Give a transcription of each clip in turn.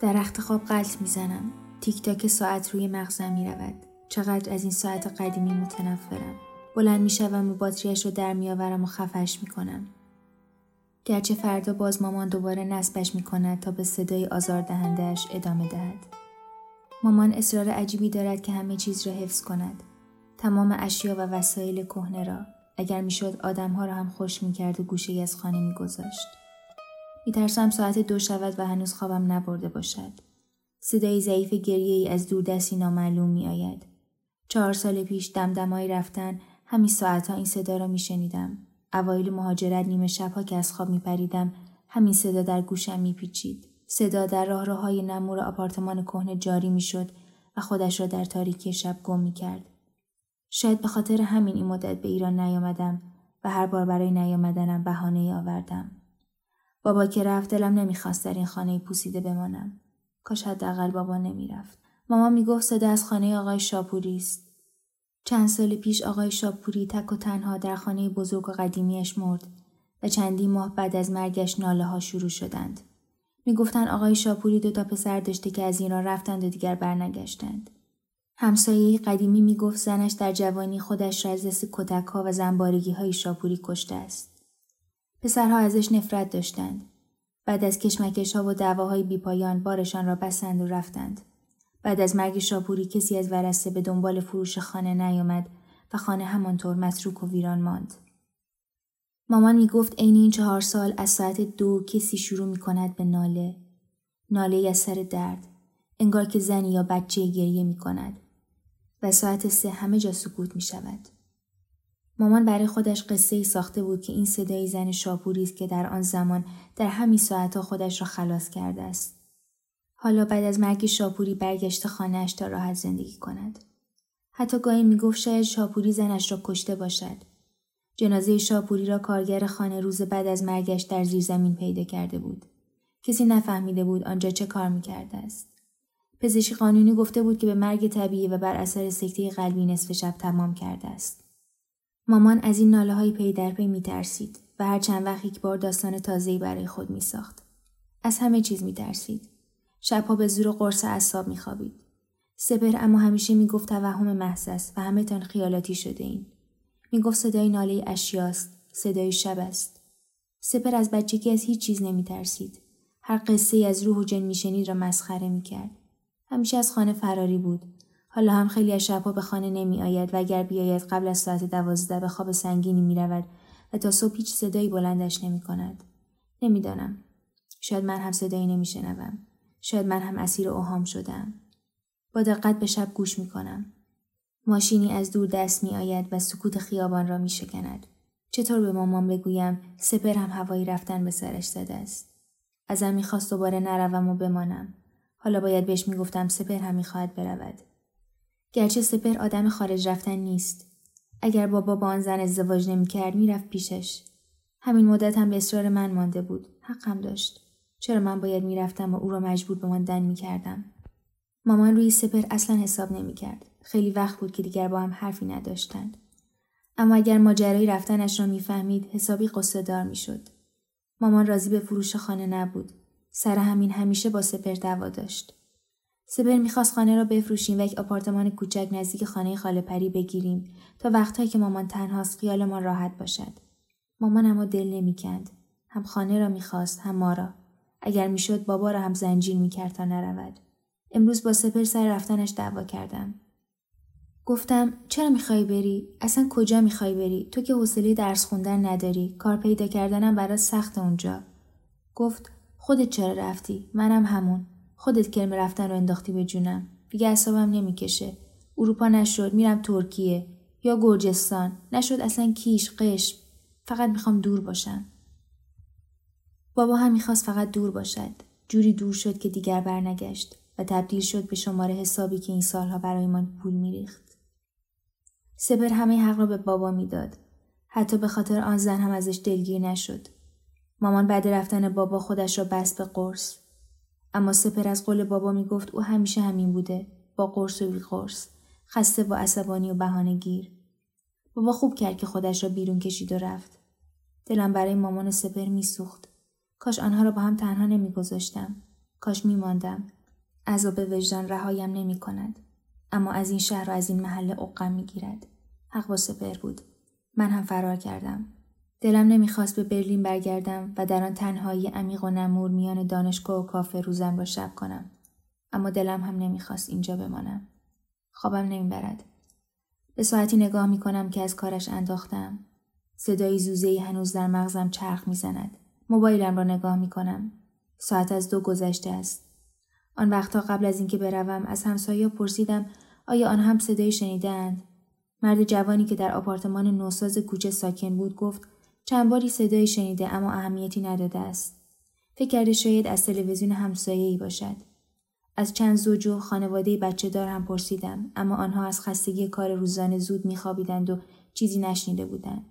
در رخت خواب قلط می‌زنم تیک تاک ساعت روی مغزم می رود. چقدر از این ساعت قدیمی متنفرم. بلند می شوم و باتریش رو در میآورم و خفش می کنم. گرچه فردا باز مامان دوباره نصبش می کند تا به صدای آزاردهندهش ادامه دهد. مامان اصرار عجیبی دارد که همه چیز را حفظ کند. تمام اشیا و وسایل کهنه را اگر می‌شد آدمها را هم خوش می‌کرد و گوشه از خانه میگذاشت میترسم ساعت دو شود و هنوز خوابم نبرده باشد. صدای ضعیف گریه ای از دور دستی نامعلوم می آید. چهار سال پیش دمدمایی رفتن همین ساعتها این صدا را می شنیدم. اوایل مهاجرت نیمه شبها که از خواب می پریدم همین صدا در گوشم می پیچید. صدا در راه راه های نمور آپارتمان کهنه جاری می شد و خودش را در تاریکی شب گم می کرد. شاید به خاطر همین این مدت به ایران نیامدم و هر بار برای نیامدنم بهانه آوردم. بابا که رفت دلم نمی‌خواست در این خانه پوسیده بمانم کاش حداقل بابا نمی‌رفت ماما می‌گفت صدا از خانه آقای شاپوری است چند سال پیش آقای شاپوری تک و تنها در خانه بزرگ و قدیمیش مرد و چندی ماه بعد از مرگش ناله ها شروع شدند. می‌گفتند آقای شاپوری دو تا پسر داشته که از ایران رفتند و دیگر برنگشتند. همسایه قدیمی می‌گفت زنش در جوانی خودش را از دست کتک ها و زنبارگی های شاپوری کشته است. پسرها ازش نفرت داشتند. بعد از کشمکش ها و دعواهای بیپایان بارشان را بستند و رفتند. بعد از مرگ شاپوری کسی از ورسته به دنبال فروش خانه نیامد و خانه همانطور متروک و ویران ماند. مامان می گفت عین این چهار سال از ساعت دو کسی شروع می کند به ناله. ناله از سر درد. انگار که زنی یا بچه گریه می کند. و ساعت سه همه جا سکوت می شود. مامان برای خودش قصه ای ساخته بود که این صدای زن شاپوری است که در آن زمان در همین ساعتها خودش را خلاص کرده است. حالا بعد از مرگ شاپوری برگشته خانهاش تا راحت زندگی کند. حتی گاهی می‌گفت شاید شاپوری زنش را کشته باشد. جنازه شاپوری را کارگر خانه روز بعد از مرگش در زیر زمین پیدا کرده بود. کسی نفهمیده بود آنجا چه کار می‌کرده است. پزشکی قانونی گفته بود که به مرگ طبیعی و بر اثر سکته قلبی نصف شب تمام کرده است. مامان از این ناله های پی در پی می ترسید و هر چند وقت یک بار داستان تازه‌ای برای خود می ساخت. از همه چیز می ترسید. شبها به زور قرص اصاب می خوابید. سپر اما همیشه می گفت توهم محض است و همه تان خیالاتی شده این. می گفت صدای ناله اشیاست. صدای شب است. سپر از بچگی از هیچ چیز نمی ترسید. هر قصه از روح و جن میشنید را مسخره می کرد. همیشه از خانه فراری بود حالا هم خیلی از شبها به خانه نمی آید و اگر بیاید قبل از ساعت دوازده به خواب سنگینی می رود و تا صبح هیچ صدایی بلندش نمی کند. نمی‌دانم. شاید من هم صدایی نمی شنوم. شاید من هم اسیر اوهام شدم. با دقت به شب گوش می کنم. ماشینی از دور دست می آید و سکوت خیابان را می شکند. چطور به مامان بگویم سپر هم هوایی رفتن به سرش زده است. ازم می‌خواست دوباره نروم و بمانم. حالا باید بهش می‌گفتم سپر هم می‌خواهد برود گرچه سپر آدم خارج رفتن نیست. اگر بابا با آن زن ازدواج نمی‌کرد می‌رفت پیشش. همین مدت هم به اصرار من مانده بود. حقم داشت. چرا من باید می‌رفتم و او را مجبور به ماندن می‌کردم؟ مامان روی سپر اصلا حساب نمی‌کرد. خیلی وقت بود که دیگر با هم حرفی نداشتند. اما اگر ماجرای رفتنش را می‌فهمید حسابی قصه دار می‌شد. مامان راضی به فروش خانه نبود. سر همین همیشه با سپر دعوا داشت. سپر می‌خواست خانه را بفروشیم و یک آپارتمان کوچک نزدیک خانه خاله پری بگیریم تا وقتهایی که مامان تنهاست خیالمان راحت باشد. مامان اما دل نمی‌کند. هم خانه را می‌خواست هم ما را. اگر می‌شد بابا را هم زنجیر می‌کرد تا نرود. امروز با سپر سر رفتنش دعوا کردم. گفتم چرا می‌خوای بری؟ اصلا کجا می‌خوای بری؟ تو که حوصله درس خوندن نداری. کار پیدا کردنم برات سخت اونجا. گفت خودت چرا رفتی؟ منم همون. خودت کلمه رفتن رو انداختی به جونم. دیگه اصابم نمی‌کشه. اروپا نشد میرم ترکیه یا گرجستان. نشد اصلا کیش قشم. فقط می‌خوام دور باشم. بابا هم می‌خواست فقط دور باشد. جوری دور شد که دیگر برنگشت و تبدیل شد به شماره حسابی که این سالها برایمان پول میریخت. سپر همه حق را به بابا می‌داد. حتی به خاطر آن زن هم ازش دلگیر نشد. مامان بعد رفتن بابا خودش را بست به قرص. اما سپر از قول بابا می‌گفت او همیشه همین بوده با قرص و بی قرص خسته و عصبانی و بهانه گیر. بابا خوب کرد که خودش را بیرون کشید و رفت. دلم برای مامان سپر میسوخت. کاش آنها را با هم تنها نمیگذاشتم. کاش میماندم. عذاب وجدان رهایم نمی کند. اما از این شهر و از این محله عقم می‌گیرد. حق با سپر بود. من هم فرار کردم. دلم نمی‌خواست به برلین برگردم و در آن تنهایی عمیق و نمور میان دانشگاه و کافه روزم را شب کنم. اما دلم هم نمی‌خواست اینجا بمانم. خوابم نمی‌برد. به ساعتی نگاه می‌کنم که از کارش انداختم. صدای زوزهای هنوز در مغزم چرخ می‌زند. موبایلم را نگاه می‌کنم. ساعت از دو گذشته است. آن وقتها قبل از اینکه بروم از همسایه پرسیدم آیا آن هم صدای شنیدند مرد جوانی که در آپارتمان نوساز کوچه ساکن بود گفت چند باری صدای شنیده اما اهمیتی نداده است. فکر کرده شاید از تلویزیون همسایه ای باشد. از چند زوج و خانواده بچه دار هم پرسیدم اما آنها از خستگی کار روزانه زود میخوابیدند و چیزی نشنیده بودند.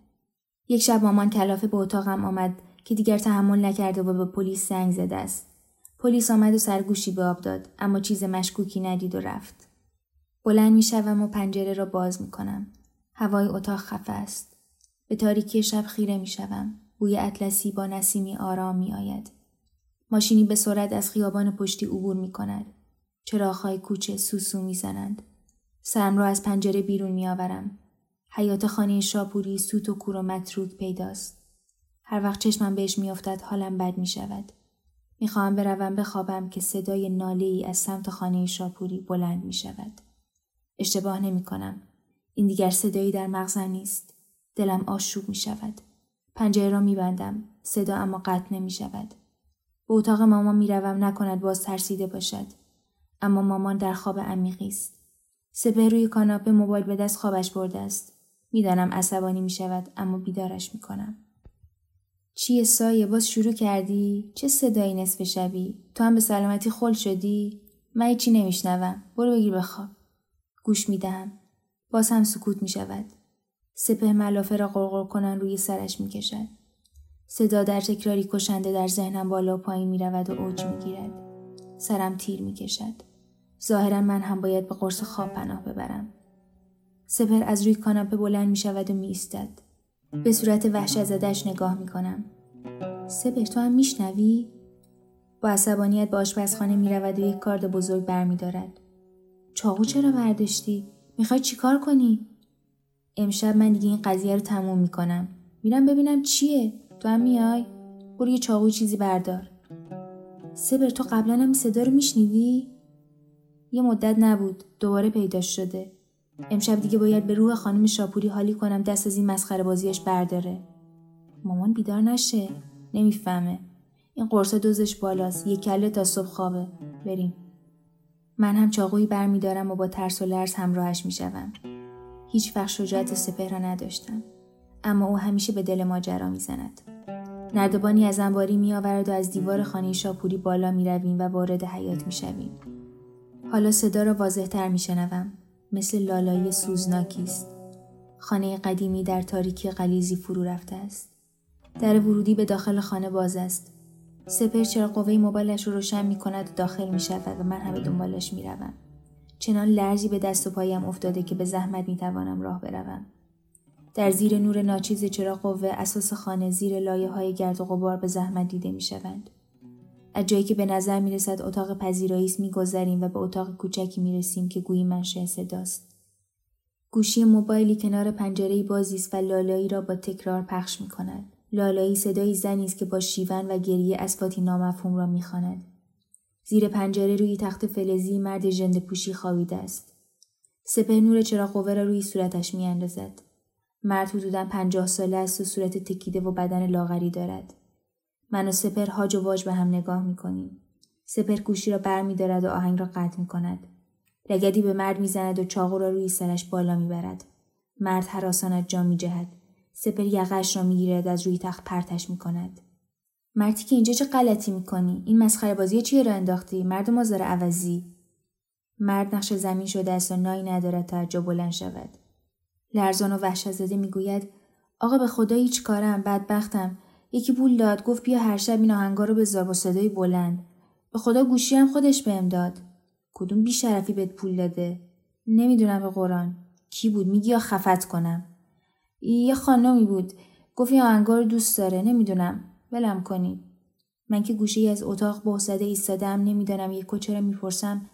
یک شب مامان کلافه به اتاقم آمد که دیگر تحمل نکرده و به پلیس زنگ زده است. پلیس آمد و سرگوشی به آب داد اما چیز مشکوکی ندید و رفت. بلند می‌شوم و پنجره را باز می کنم. هوای اتاق خفه است. به تاریکی شب خیره می شوم. بوی اطلسی با نسیمی آرام می آید. ماشینی به سرعت از خیابان پشتی عبور می کند. چراغهای کوچه سوسو می زنند. سرم را از پنجره بیرون می آورم. حیات خانه شاپوری سوت و کور و متروک پیداست. هر وقت چشمم بهش میافتد حالم بد می شود. می‌خواهم بروم بخوابم که صدای ناله ای از سمت خانه شاپوری بلند می شود. اشتباه نمی کنم. این دیگر صدایی در مغزم نیست. دلم آشوب می شود. پنجره را می بندم. صدا اما قطع نمی شود. به اتاق مامان می روم نکند باز ترسیده باشد. اما مامان در خواب عمیقی است. سپه روی کاناپه موبایل به دست خوابش برده است. می‌دانم عصبانی می شود اما بیدارش می کنم. چیه سایه باز شروع کردی؟ چه صدایی نصف شبی؟ تو هم به سلامتی خل شدی؟ من چی نمیشنوم. برو بگیر بخواب. گوش می دهم. باز هم سکوت می شود. سپه ملافه را قرقر کنن روی سرش می کشد. صدا در تکراری کشنده در ذهنم بالا و پایین می رود و اوج می گیرد. سرم تیر می کشد. ظاهرا من هم باید به قرص خواب پناه ببرم. سپر از روی کاناپه بلند می شود و می ایستد. به صورت وحشت زدش نگاه می کنم. سپر تو هم میشنوی؟ با عصبانیت به آشپزخانه می رود و یک کارد بزرگ برمیدارد. چاقو چرا برداشتی؟ می‌خوای چیکار کنی؟ امشب من دیگه این قضیه رو تموم می‌کنم. میرم ببینم چیه؟ تو هم میای؟ برو یه چاقو چیزی بردار. سبر تو قبلا هم صدا رو میشنیدی؟ یه مدت نبود. دوباره پیدا شده. امشب دیگه باید به روح خانم شاپوری حالی کنم دست از این مسخره بازیش برداره. مامان بیدار نشه. نمی‌فهمه. این قرص دوزش بالاست. یه کله تا صبح خوابه. بریم. من هم چاقویی برمیدارم و با ترس و لرز همراهش می‌شوم هیچ وقت شجاعت سپهر را نداشتم اما او همیشه به دل ماجرا می‌زند نردبانی از انباری می آورد و از دیوار خانه شاپوری بالا می رویم و وارد حیات می شویم. حالا صدا را واضح تر می شنوم. مثل لالایی سوزناکی است. خانه قدیمی در تاریکی قلیزی فرو رفته است. در ورودی به داخل خانه باز است. سپر چرا قوه موبایلش رو روشن می کند و داخل می شود و من همه دنبالش می روم. چنان لرزی به دست و پایم افتاده که به زحمت می توانم راه بروم. در زیر نور ناچیز چراغ قوه اساس خانه زیر لایه های گرد و غبار به زحمت دیده می شوند. از جایی که به نظر می رسد اتاق پذیرایی است میگذریم و به اتاق کوچکی می رسیم که گویی منشأ صداست. گوشی موبایلی کنار پنجره بازی است و لالایی را با تکرار پخش می کند. لالایی صدایی زنی است که با شیون و گریه اسواتی نامفهوم را می‌خواند زیر پنجره روی تخت فلزی مرد ژنده پوشی خوابیده است سپه نور چراغ قوه را روی صورتش میاندازد مرد حدودا پنجاه ساله است و صورت تکیده و بدن لاغری دارد من و سپر هاج و واج به هم نگاه می‌کنیم سپر گوشی را بر می دارد و آهنگ را قطع می کند. لگدی به مرد می‌زند و چاقو را روی سرش بالا می‌برد. مرد حراسانت جا می جهد. سپر یقش را می‌گیرد از روی تخت پرتش می‌کند مردی که اینجا چه غلطی می‌کنی؟ این مسخره بازی چیه را انداختی؟ مرد مازار عوضی. مرد نقش زمین شده است و نایی ندارد تا جا بلند شود. لرزان و وحشت زده می‌گوید آقا به خدا هیچ کارم بدبختم. یکی پول داد گفت بیا هر شب این آهنگا رو بذار با صدای بلند. به خدا گوشی هم خودش بهم داد. کدوم بیشرفی بهت پول داده؟ نمی‌دونم به قرآن. کی بود؟ میگی یا خفت کنم؟ یه خانمی بود. گفت این آهنگا دوست داره. نمی‌دونم. ولم کنی. من که گوشه از اتاق بحثده ایستادم نمی‌دانم یک چرا می‌پرسم.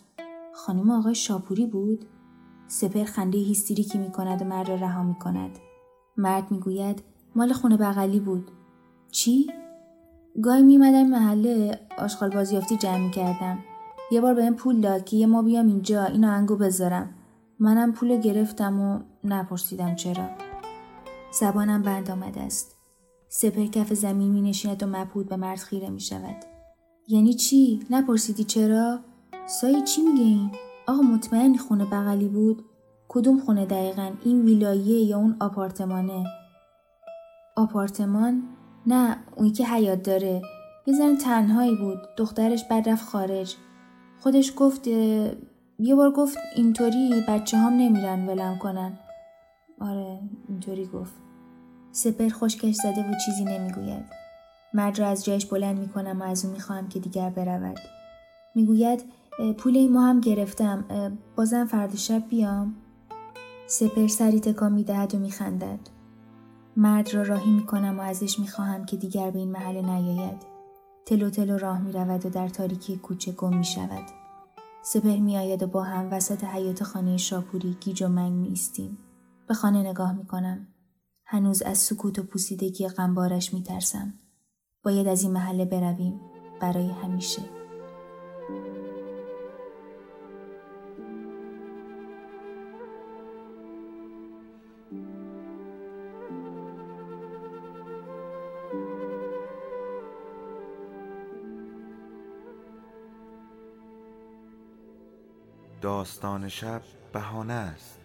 خانم آقای شاپوری بود؟ سپر خنده هیستریکی می‌کند و مرد را رها می‌کند. مرد می‌گوید مال خونه بغلی بود. چی؟ گاهی میمدم محله آشغال بازیافتی جمع کردم یه بار بهم پول داد که یه ما بیام اینجا این آهنگو بذارم. منم پول گرفتم و نپرسیدم چرا. زبانم بند آمده است. سپر کف زمین می نشیند و مبهود به مرد خیره می شود. یعنی چی؟ نپرسیدی چرا؟ سایی چی میگه این؟ آقا مطمئن خونه بغلی بود؟ کدوم خونه دقیقا؟ این ویلاییه یا اون آپارتمانه؟ آپارتمان؟ نه اونی که حیات داره. یه زن تنهایی بود. دخترش بد رفت خارج. خودش گفت یه بار گفت اینطوری بچه هم نمیرن ولم کنن. آره اینطوری گفت. سپر خشکش زده و چیزی نمی‌گوید. مرد را از جایش بلند می‌کنم و از او می‌خواهم که دیگر برود. می‌گوید پول این ما هم گرفتم. بازم فرد شب بیام. سپر سری تکان می‌دهد و میخندد. مرد را راهی می‌کنم و ازش می‌خواهم که دیگر به این محله نیاید. تلو تلو راه می‌رود و در تاریکی کوچه گم می‌شود. سپر میآید و با هم وسط حیات خانه شاپوری گیج و منگ میستیم به خانه نگاه می‌کنم. هنوز از سکوت و پوسیدگی غمبارش میترسم. باید از این محله برویم برای همیشه. داستان شب بهانه است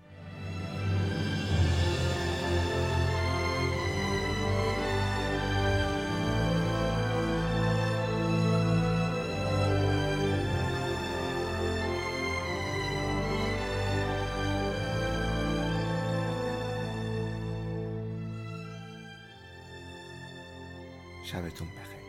sabes tú un peje.